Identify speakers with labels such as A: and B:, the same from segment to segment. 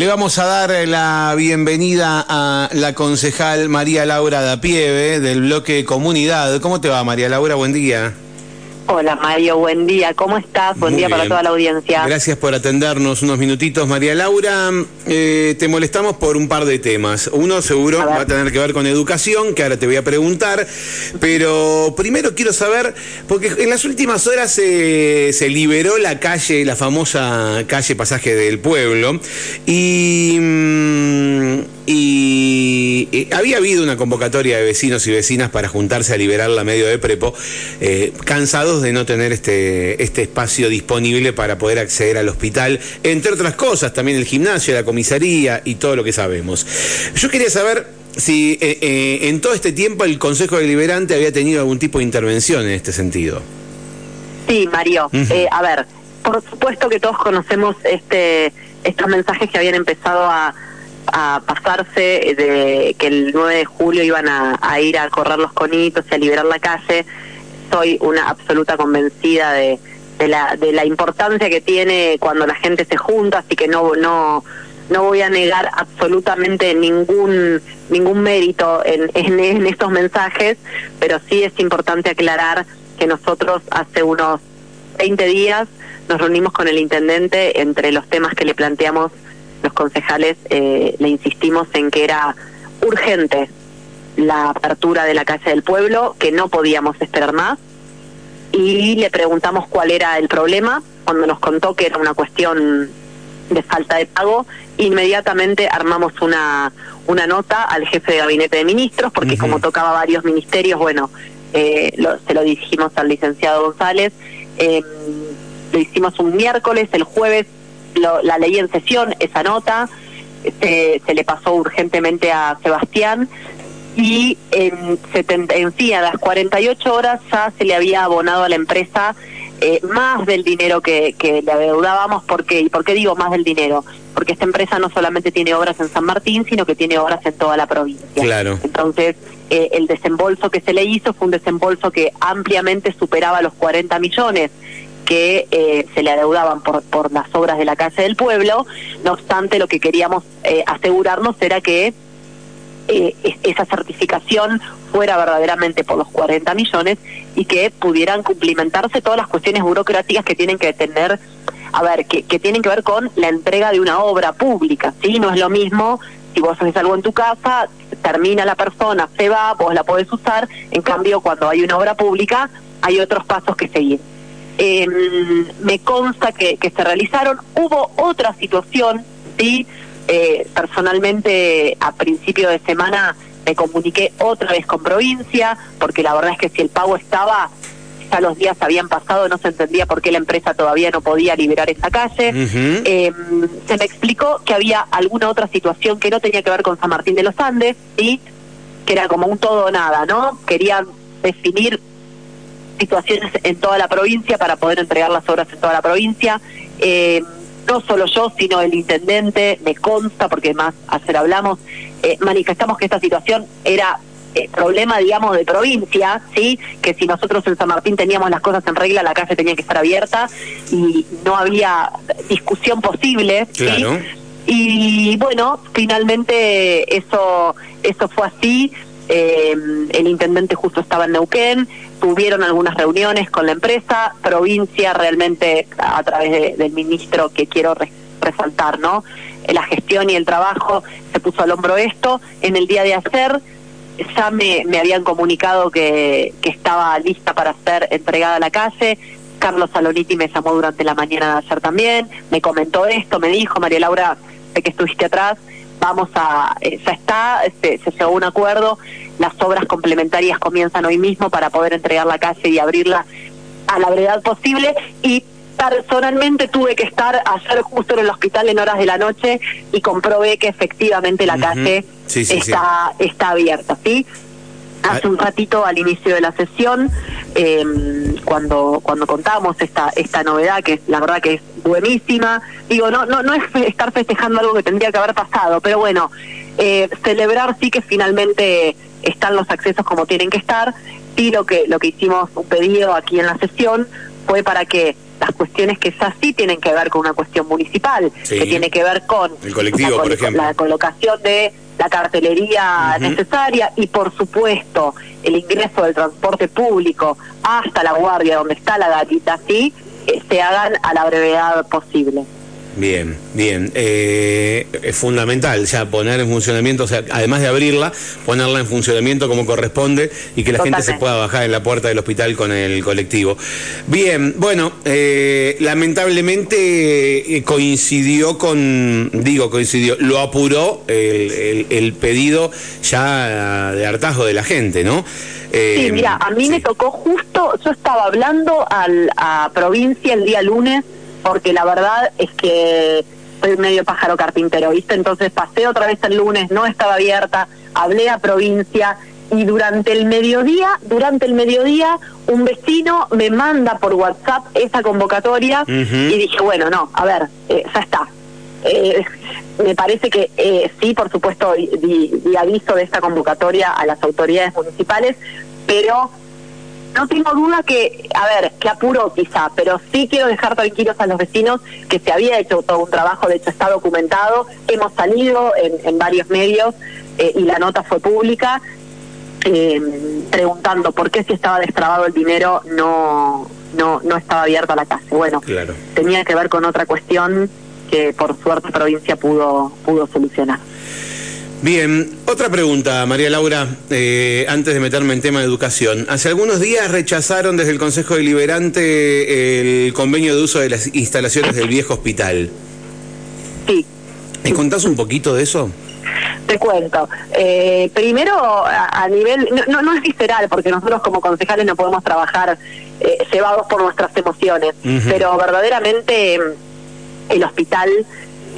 A: Le vamos a dar la bienvenida a la concejal María Laura Dapieve del bloque Comunidad. ¿Cómo te va María Laura? Buen día.
B: Hola Mario, buen día. ¿Cómo estás? Buen día para toda la audiencia.
A: Gracias por atendernos unos minutitos. María Laura, eh, te molestamos por un par de temas. Uno seguro va a tener que ver con educación, que ahora te voy a preguntar. Pero primero quiero saber, porque en las últimas horas se liberó la calle, la famosa calle Pasaje del Pueblo, y... Mm, y, había habido una convocatoria de vecinos y vecinas para juntarse a liberar la medio de prepo, eh, cansados de no tener este, este espacio disponible para poder acceder al hospital, entre otras cosas, también el gimnasio, la comisaría y todo lo que sabemos. Yo quería saber si eh, eh, en todo este tiempo el Consejo Deliberante había tenido algún tipo de intervención en este sentido.
B: Sí, Mario. a ver, por supuesto que todos conocemos este estos mensajes que habían empezado a a pasarse de que el 9 de julio iban a, ir a correr los conitos y a liberar la calle. Soy una absoluta convencida de, de, la, de la importancia que tiene cuando la gente se junta, así que no, no, no voy a negar absolutamente ningún ningún mérito en, en, en estos mensajes, pero sí es importante aclarar que nosotros hace unos 20 días nos reunimos con el intendente entre los temas que le planteamos los concejales eh, le insistimos en que era urgente la apertura de la calle del pueblo, que no podíamos esperar más, y le preguntamos cuál era el problema. Cuando nos contó que era una cuestión de falta de pago, inmediatamente armamos una, una nota al jefe de gabinete de ministros, porque como tocaba varios ministerios, bueno, eh, se lo dirigimos al licenciado González. Eh, lo hicimos un miércoles, el jueves la ley en sesión, esa nota, se, se le pasó urgentemente a Sebastián y en, 70, en sí, a las 48 horas ya se le había abonado a la empresa eh, más del dinero que, que le adeudábamos. ¿Por qué? ¿Y por qué digo más del dinero? Porque esta empresa no solamente tiene obras en San Martín, sino que tiene obras en toda la provincia.
A: Claro.
B: Entonces, eh, el desembolso que se le hizo fue un desembolso que ampliamente superaba los 40 millones que eh, se le adeudaban por, por las obras de la Casa del Pueblo. No obstante, lo que queríamos eh, asegurarnos era que eh, esa certificación fuera verdaderamente por los 40 millones y que pudieran cumplimentarse todas las cuestiones burocráticas que tienen que tener, a ver, que, que tienen que ver con la entrega de una obra pública, ¿sí? No es lo mismo si vos haces algo en tu casa, termina la persona, se va, vos la podés usar, en cambio cuando hay una obra pública hay otros pasos que seguir. Eh, me consta que, se realizaron. Hubo otra situación, sí, eh, personalmente a principio de semana me comuniqué otra vez con provincia, porque la verdad es que si el pago estaba, ya los días habían pasado, no se entendía por qué la empresa todavía no podía liberar esa calle. Em, se me explicó que había alguna otra situación que no tenía que ver con San Martín de los Andes, ¿sí? que era como un todo o nada, ¿no? Querían definir situaciones en toda la provincia para poder entregar las obras en toda la provincia. Eh, no solo yo, sino el intendente, me consta, porque más ayer hablamos, eh, manifestamos que esta situación era eh, problema, digamos, de provincia, ¿sí? Que si nosotros en San Martín teníamos las cosas en regla, la calle tenía que estar abierta y no había discusión posible, ¿sí? Y bueno, finalmente eso, eso fue así. El intendente justo estaba en Neuquén, tuvieron algunas reuniones con la empresa, provincia realmente a través del ministro que quiero resaltar, ¿no? La gestión y el trabajo se puso al hombro esto. En el día de ayer ya me, me habían comunicado que, que estaba lista para ser entregada a la calle. Carlos Saloniti me llamó durante la mañana de ayer también, me comentó esto, me dijo, María Laura, sé que estuviste atrás, vamos a, eh, ya está, este, se llegó a un acuerdo, las obras complementarias comienzan hoy mismo para poder entregar la calle y abrirla a la brevedad posible. Y personalmente tuve que estar ayer justo en el hospital en horas de la noche y comprobé que efectivamente la calle está, está abierta, ¿sí? Hace un ratito al inicio de la sesión, eh, cuando cuando contamos esta esta novedad que la verdad que es buenísima, digo no no no es estar festejando algo que tendría que haber pasado, pero bueno eh, celebrar sí que finalmente están los accesos como tienen que estar. Sí lo que lo que hicimos un pedido aquí en la sesión fue para que las cuestiones que ya sí tienen que ver con una cuestión municipal, que tiene que ver con
A: el colectivo,
B: la,
A: por ejemplo.
B: la colocación de la cartelería necesaria y por supuesto el ingreso del transporte público hasta la guardia donde está la gatita, sí, se hagan a la brevedad posible.
A: Bien, bien. Eh, es fundamental ya poner en funcionamiento, o sea, además de abrirla, ponerla en funcionamiento como corresponde y que la gente se pueda bajar en la puerta del hospital con el colectivo. Bien, bueno, eh, lamentablemente eh, coincidió con, digo, coincidió, lo apuró el, pedido ya de hartazgo de la gente, ¿no?
B: sí, mira, a mí me tocó justo, yo estaba hablando al, a provincia el día lunes porque la verdad es que soy medio pájaro carpintero, ¿viste? Entonces pasé otra vez el lunes, no estaba abierta, hablé a provincia y durante el mediodía, durante el mediodía, un vecino me manda por WhatsApp esa convocatoria y dije, bueno, no, a ver, eh, ya está. Eh, me parece que eh, sí, por supuesto, di aviso de esta convocatoria a las autoridades municipales, pero no tengo duda que, a ver, que apuró quizá, pero sí quiero dejar tranquilos a los vecinos que se había hecho todo un trabajo, de hecho está documentado, hemos salido en, varios medios eh, y la nota fue pública, eh, preguntando por qué si estaba destrabado el dinero no, no, no estaba abierta la casa. Bueno, tenía que ver con otra cuestión que por suerte provincia pudo, pudo solucionar.
A: Bien, otra pregunta, María Laura, eh, antes de meterme en tema de educación. Hace algunos días rechazaron desde el Consejo Deliberante el convenio de uso de las instalaciones del viejo hospital.
B: Sí.
A: ¿Me contás un poquito de eso?
B: Te cuento. Eh, primero, a, nivel, no, no, es visceral, porque nosotros como concejales no podemos trabajar eh, llevados por nuestras emociones, pero verdaderamente el hospital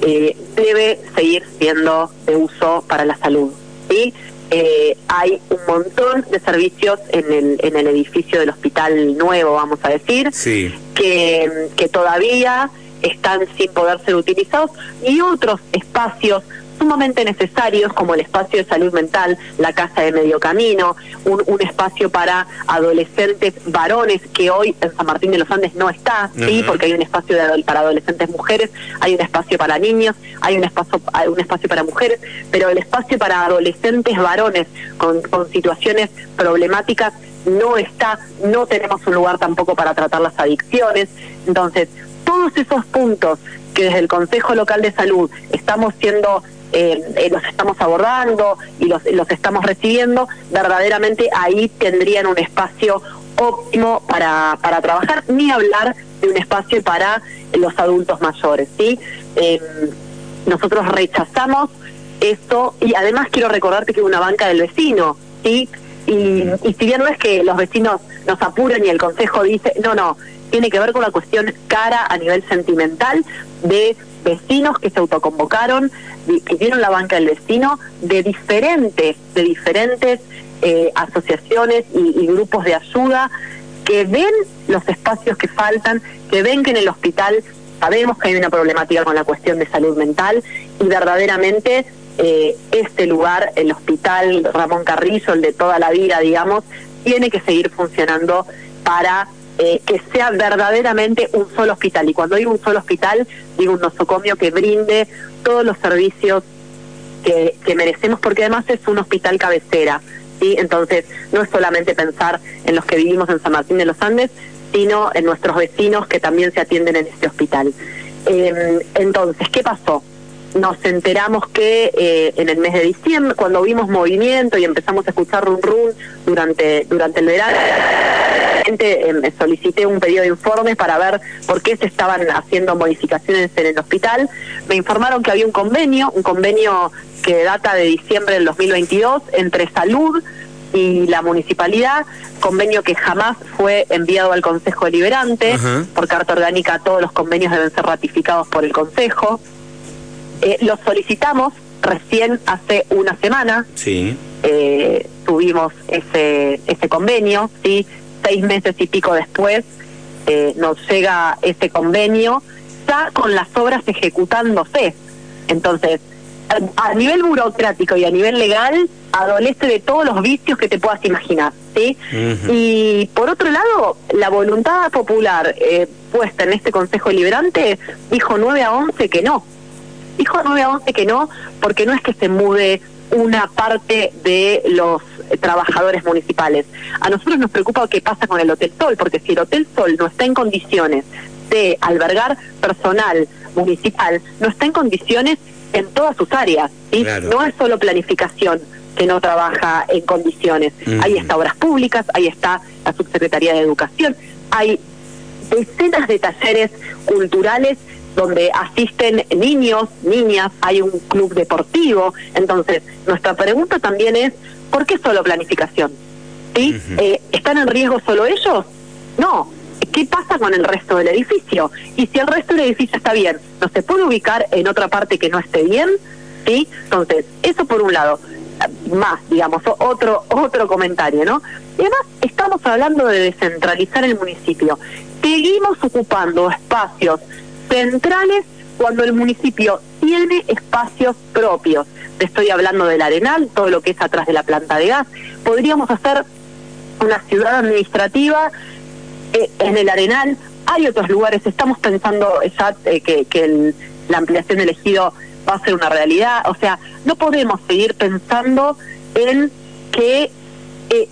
B: eh, debe seguir siendo de uso para la salud. ¿sí? Eh, hay un montón de servicios en el, en el edificio del hospital nuevo, vamos a decir, que, que todavía están sin poder ser utilizados y otros espacios sumamente necesarios como el espacio de salud mental, la casa de medio camino, un, espacio para adolescentes varones que hoy en San Martín de los Andes no está, sí, porque hay un espacio de, para adolescentes mujeres, hay un espacio para niños, hay un espacio hay un espacio para mujeres, pero el espacio para adolescentes varones con, con situaciones problemáticas no está, no tenemos un lugar tampoco para tratar las adicciones, entonces todos esos puntos que desde el Consejo Local de Salud estamos siendo eh, eh, los estamos abordando y los, los estamos recibiendo, verdaderamente ahí tendrían un espacio óptimo para, para trabajar, ni hablar de un espacio para los adultos mayores, ¿sí? Eh, nosotros rechazamos esto y además quiero recordarte que una banca del vecino, ¿sí? Y, y si bien no es que los vecinos nos apuren y el consejo dice, no, no, tiene que ver con la cuestión cara a nivel sentimental de vecinos que se autoconvocaron, que dieron la banca del vecino de diferentes, de diferentes eh, asociaciones y, grupos de ayuda que ven los espacios que faltan, que ven que en el hospital sabemos que hay una problemática con la cuestión de salud mental y verdaderamente eh, este lugar, el hospital Ramón Carrillo, el de toda la vida, digamos, tiene que seguir funcionando para eh, que sea verdaderamente un solo hospital. Y cuando digo un solo hospital, digo un nosocomio que brinde todos los servicios que, merecemos, porque además es un hospital cabecera. ¿sí? Entonces, no es solamente pensar en los que vivimos en San Martín de los Andes, sino en nuestros vecinos que también se atienden en este hospital. Eh, entonces, ¿qué pasó? Nos enteramos que eh, en el mes de diciembre, cuando vimos movimiento y empezamos a escuchar run run durante, durante el verano, eh, solicité un pedido de informes para ver por qué se estaban haciendo modificaciones en el hospital. Me informaron que había un convenio, un convenio que data de diciembre del 2022 entre salud y la municipalidad, convenio que jamás fue enviado al Consejo Deliberante, por carta orgánica todos los convenios deben ser ratificados por el Consejo. Eh, lo solicitamos recién hace una semana.
A: Sí.
B: Eh, tuvimos ese, ese convenio, ¿sí? Seis meses y pico después eh, nos llega ese convenio, ya con las obras ejecutándose. Entonces, a, nivel burocrático y a nivel legal, adolece de todos los vicios que te puedas imaginar, ¿sí? Y por otro lado, la voluntad popular, propuesta en este Consejo Liberante, dijo 9 a 11 que no. Dijo 9 a 11 que no, porque no es que se mude una parte de los trabajadores municipales. A nosotros nos preocupa qué pasa con el Hotel Sol, porque si el Hotel Sol no está en condiciones de albergar personal municipal, no está en condiciones en todas sus áreas. ¿sí? No es solo planificación que no trabaja en condiciones. Ahí está Obras Públicas, ahí está la Subsecretaría de Educación, hay decenas de talleres culturales donde asisten niños, niñas, hay un club deportivo. Entonces, nuestra pregunta también es, ¿por qué solo planificación? ¿Sí? Eh, ¿Están en riesgo solo ellos? No. ¿Qué pasa con el resto del edificio? Y si el resto del edificio está bien, ¿no se puede ubicar en otra parte que no esté bien? ¿Sí? Entonces, eso por un lado. Más, digamos, otro, otro comentario, ¿no? Y además, estamos hablando de descentralizar el municipio. Seguimos ocupando espacios centrales cuando el municipio tiene espacios propios. Te estoy hablando del Arenal, todo lo que es atrás de la planta de gas. Podríamos hacer una ciudad administrativa eh, en el Arenal. Hay otros lugares, estamos pensando ya eh, que, la ampliación elegido va a ser una realidad. O sea, no podemos seguir pensando en que eh,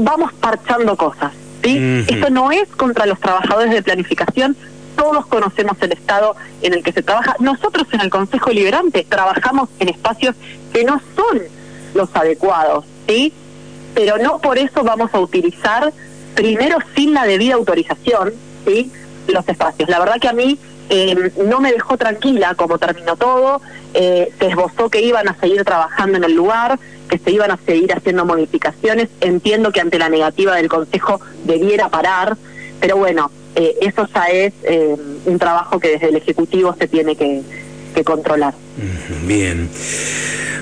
B: vamos parchando cosas. ¿sí? Esto no es contra los trabajadores de planificación, todos conocemos el estado en el que se trabaja. Nosotros en el Consejo Liberante trabajamos en espacios que no son los adecuados, ¿sí? Pero no por eso vamos a utilizar, primero sin la debida autorización, ¿sí? Los espacios. La verdad que a mí eh, no me dejó tranquila como terminó todo, eh, se esbozó que iban a seguir trabajando en el lugar, que se iban a seguir haciendo modificaciones. Entiendo que ante la negativa del Consejo debiera parar, pero bueno, eh, eso ya es eh, un trabajo que desde el Ejecutivo se tiene que, que controlar.
A: Bien.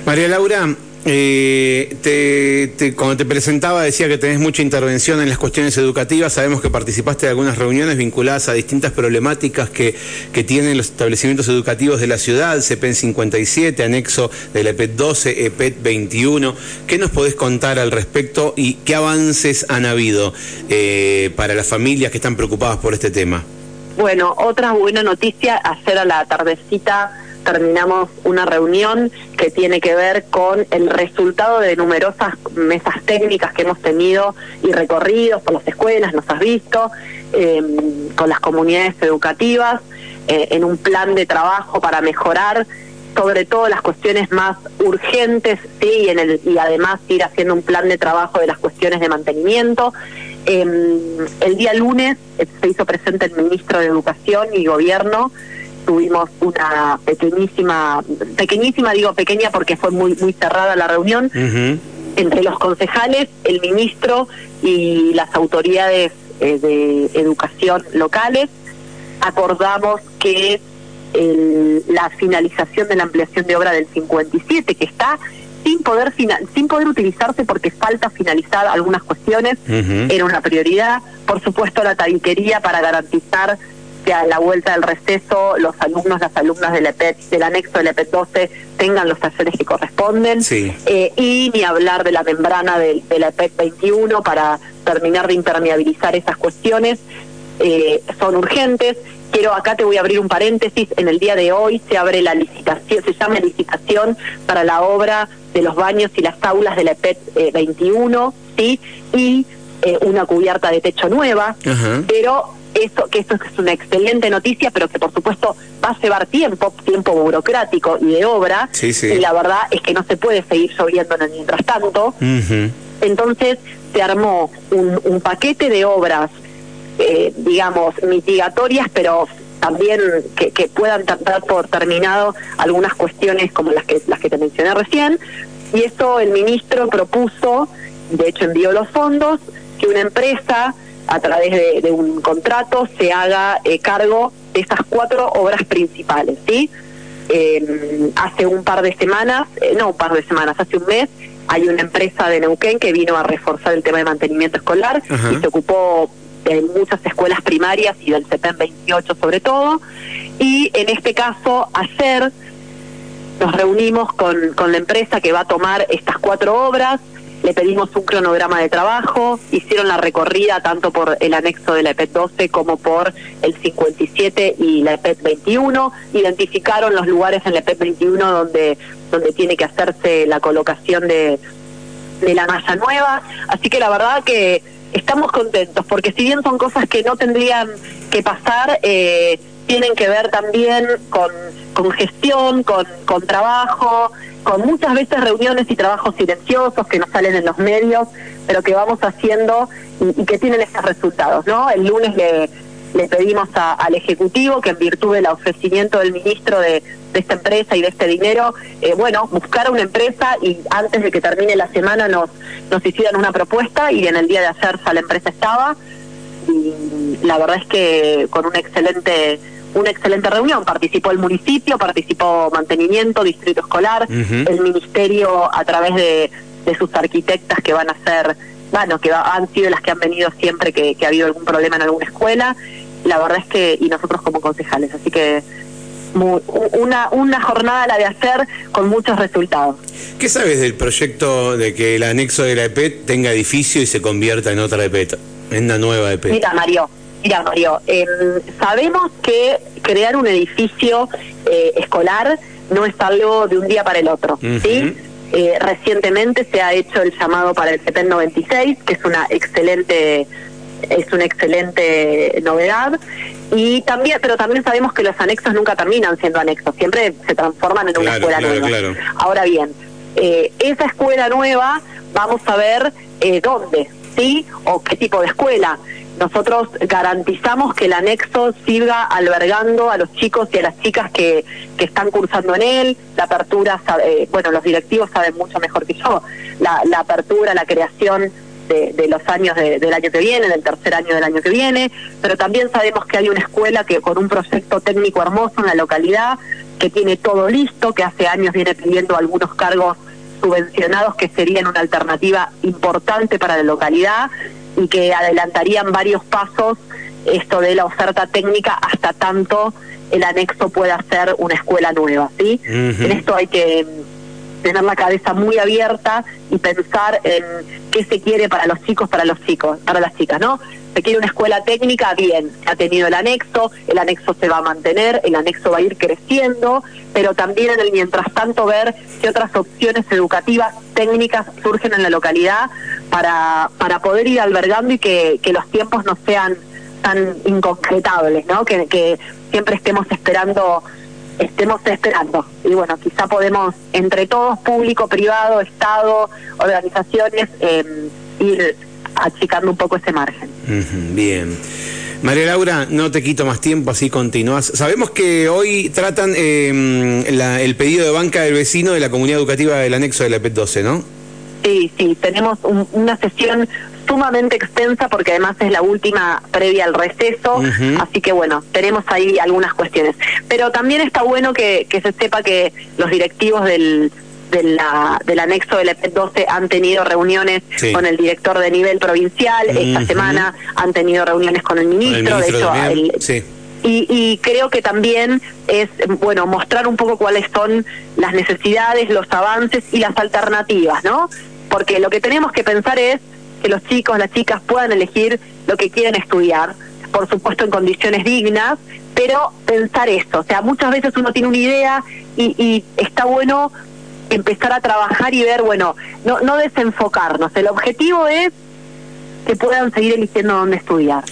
A: María Laura, eh, te, cuando te presentaba decía que tenés mucha intervención en las cuestiones educativas. Sabemos que participaste de algunas reuniones vinculadas a distintas problemáticas que, que tienen los establecimientos educativos de la ciudad, CEPEN 57, anexo del EPET 12, EPET 21. ¿Qué nos podés contar al respecto y qué avances han habido eh, para las familias que están preocupadas por este tema?
B: Bueno, otra buena noticia, hacer a la tardecita terminamos una reunión que tiene que ver con el resultado de numerosas mesas técnicas que hemos tenido y recorridos por las escuelas, nos has visto, em, con las comunidades educativas, eh, en un plan de trabajo para mejorar sobre todo las cuestiones más urgentes, sí, y, en el, y además ir haciendo un plan de trabajo de las cuestiones de mantenimiento. Em, el día lunes se hizo presente el ministro de Educación y Gobierno tuvimos una pequeñísima, pequeñísima digo pequeña porque fue muy, muy cerrada la reunión, entre los concejales, el ministro y las autoridades eh, de educación locales. Acordamos que la finalización de la ampliación de obra del 57, que está sin poder sin poder utilizarse porque falta finalizar algunas cuestiones, era una prioridad. Por supuesto, la tabiquería para garantizar que a la vuelta del receso los alumnos, las alumnas del EPET, del anexo del EPET 12 tengan los talleres que corresponden. Eh, y ni hablar de la membrana del, la EPET 21 para terminar de impermeabilizar esas cuestiones. Eh, son urgentes. Quiero acá te voy a abrir un paréntesis. En el día de hoy se abre la licitación, se llama licitación para la obra de los baños y las aulas de la EPET 21, sí, y eh, una cubierta de techo nueva, pero eso, que esto es una excelente noticia, pero que por supuesto va a llevar tiempo, tiempo burocrático y de obra, y la verdad es que no se puede seguir lloviendo en el mientras tanto. Entonces se armó un, paquete de obras, eh, digamos, mitigatorias, pero también que, que puedan dar por terminado algunas cuestiones como las que, las que te mencioné recién, y esto el ministro propuso, de hecho envió los fondos, que una empresa a través de, un contrato se haga eh, cargo de esas cuatro obras principales, ¿sí? Eh, hace un par de semanas, eh, no un par de semanas, hace un mes, hay una empresa de Neuquén que vino a reforzar el tema de mantenimiento escolar y se ocupó de muchas escuelas primarias y del CEPEN 28 sobre todo. Y en este caso, ayer nos reunimos con, con la empresa que va a tomar estas cuatro obras, le pedimos un cronograma de trabajo, hicieron la recorrida tanto por el anexo de la EPET 12 como por el 57 y la EPET 21, identificaron los lugares en la EPET 21 donde, donde tiene que hacerse la colocación de, de la malla nueva, así que la verdad que estamos contentos, porque si bien son cosas que no tendrían que pasar, eh, tienen que ver también con, con gestión, con, con trabajo, con muchas veces reuniones y trabajos silenciosos que no salen en los medios, pero que vamos haciendo y, que tienen esos resultados, ¿no? El lunes le, le pedimos al Ejecutivo que en virtud del ofrecimiento del ministro de, esta empresa y de este dinero, eh, bueno, buscar una empresa y antes de que termine la semana nos, nos hicieran una propuesta y en el día de ayer la empresa estaba y la verdad es que con un excelente una excelente reunión. Participó el municipio, participó mantenimiento, distrito escolar, el ministerio a través de, sus arquitectas que van a ser, bueno, que han sido las que han venido siempre que, ha habido algún problema en alguna escuela. La verdad es que, y nosotros como concejales, así que una, una jornada la de hacer con muchos resultados.
A: ¿Qué sabes del proyecto de que el anexo de la EPET tenga edificio y se convierta en otra EPET, en una nueva EPET?
B: Mira, Mario, Mira, Mario, em, sabemos que crear un edificio eh, escolar no es algo de un día para el otro, ¿sí? Eh, recientemente se ha hecho el llamado para el CEPEN 96, que es una excelente es una excelente novedad. Y también pero también sabemos que los anexos nunca terminan siendo anexos siempre se transforman en una escuela nueva. ahora bien eh, esa escuela nueva vamos a ver dónde sí o qué tipo de escuela nosotros garantizamos que el anexo siga albergando a los chicos y a las chicas que, que están cursando en él, la apertura, eh, bueno, los directivos saben mucho mejor que yo, la, la apertura, la creación de, de los años del año que viene, del tercer año del año que viene, pero también sabemos que hay una escuela que con un proyecto técnico hermoso en la localidad, que tiene todo listo, que hace años viene pidiendo algunos cargos subvencionados que serían una alternativa importante para la localidad y que adelantarían varios pasos esto de la oferta técnica hasta tanto el anexo pueda ser una escuela nueva, ¿sí? En esto hay que tener la cabeza muy abierta y pensar en qué se quiere para los chicos, para los chicos, para las chicas, ¿no? Se quiere una escuela técnica, bien, ha tenido el anexo, el anexo se va a mantener, el anexo va a ir creciendo, pero también en el mientras tanto ver qué otras opciones educativas técnicas surgen en la localidad para, para poder ir albergando y que, que los tiempos no sean tan inconcretables, ¿no? Que, que siempre estemos esperando estemos esperando. Y bueno, quizá podemos, entre todos, público, privado, Estado, organizaciones, em, ir achicando un poco ese margen.
A: bien. María Laura, no te quito más tiempo, así continúas. Sabemos que hoy tratan em, el pedido de banca del vecino de la comunidad educativa del anexo de la PET 12, ¿no?
B: Sí, sí, tenemos una sesión sumamente extensa porque además es la última previa al receso, así que bueno, tenemos ahí algunas cuestiones. Pero también está bueno que, que se sepa que los directivos del, del anexo del EP 12 han tenido reuniones con el director de nivel provincial, esta semana han tenido reuniones con el ministro, de hecho, y, y, creo que también es, bueno, mostrar un poco cuáles son las necesidades, los avances y las alternativas, ¿no? Porque lo que tenemos que pensar es que los chicos, las chicas puedan elegir lo que quieren estudiar, por supuesto en condiciones dignas, pero pensar esto, o sea, muchas veces uno tiene una idea y, y está bueno empezar a trabajar y ver, bueno, no, no desenfocarnos. El objetivo es que puedan seguir eligiendo dónde estudiar.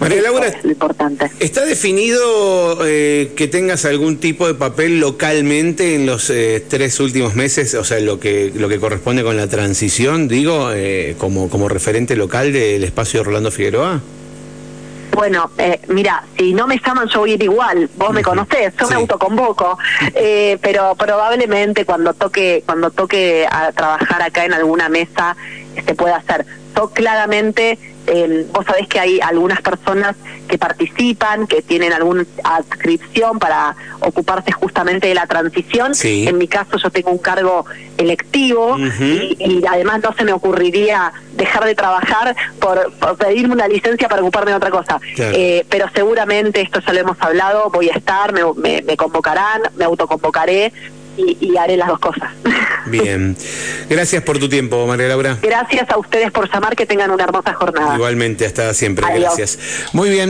A: María Laura, es lo importante. ¿está definido eh, que tengas algún tipo de papel localmente en los eh, tres últimos meses, o sea, lo que lo que corresponde con la transición, digo, eh, como, como referente local del espacio de Orlando Figueroa?
B: Bueno, eh, mira, si no me llaman yo voy a ir igual, vos me conocés, yo me autoconvoco, eh, pero probablemente cuando toque cuando toque a trabajar acá en alguna mesa se pueda hacer. Yo claramente vos sabés que hay algunas personas que participan, que tienen alguna adscripción para ocuparse justamente de la transición. En mi caso yo tengo un cargo electivo y, además no se me ocurriría dejar de trabajar por, pedirme una licencia para ocuparme de otra cosa. Eh, pero seguramente, esto ya lo hemos hablado, voy a estar, me, me, me convocarán, me autoconvocaré y, haré las dos cosas.
A: Bien. Gracias por tu tiempo, María Laura.
B: Gracias a ustedes por llamar, que tengan una hermosa jornada.
A: Igualmente, hasta siempre. Gracias. Muy bien.